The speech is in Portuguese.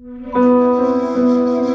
Música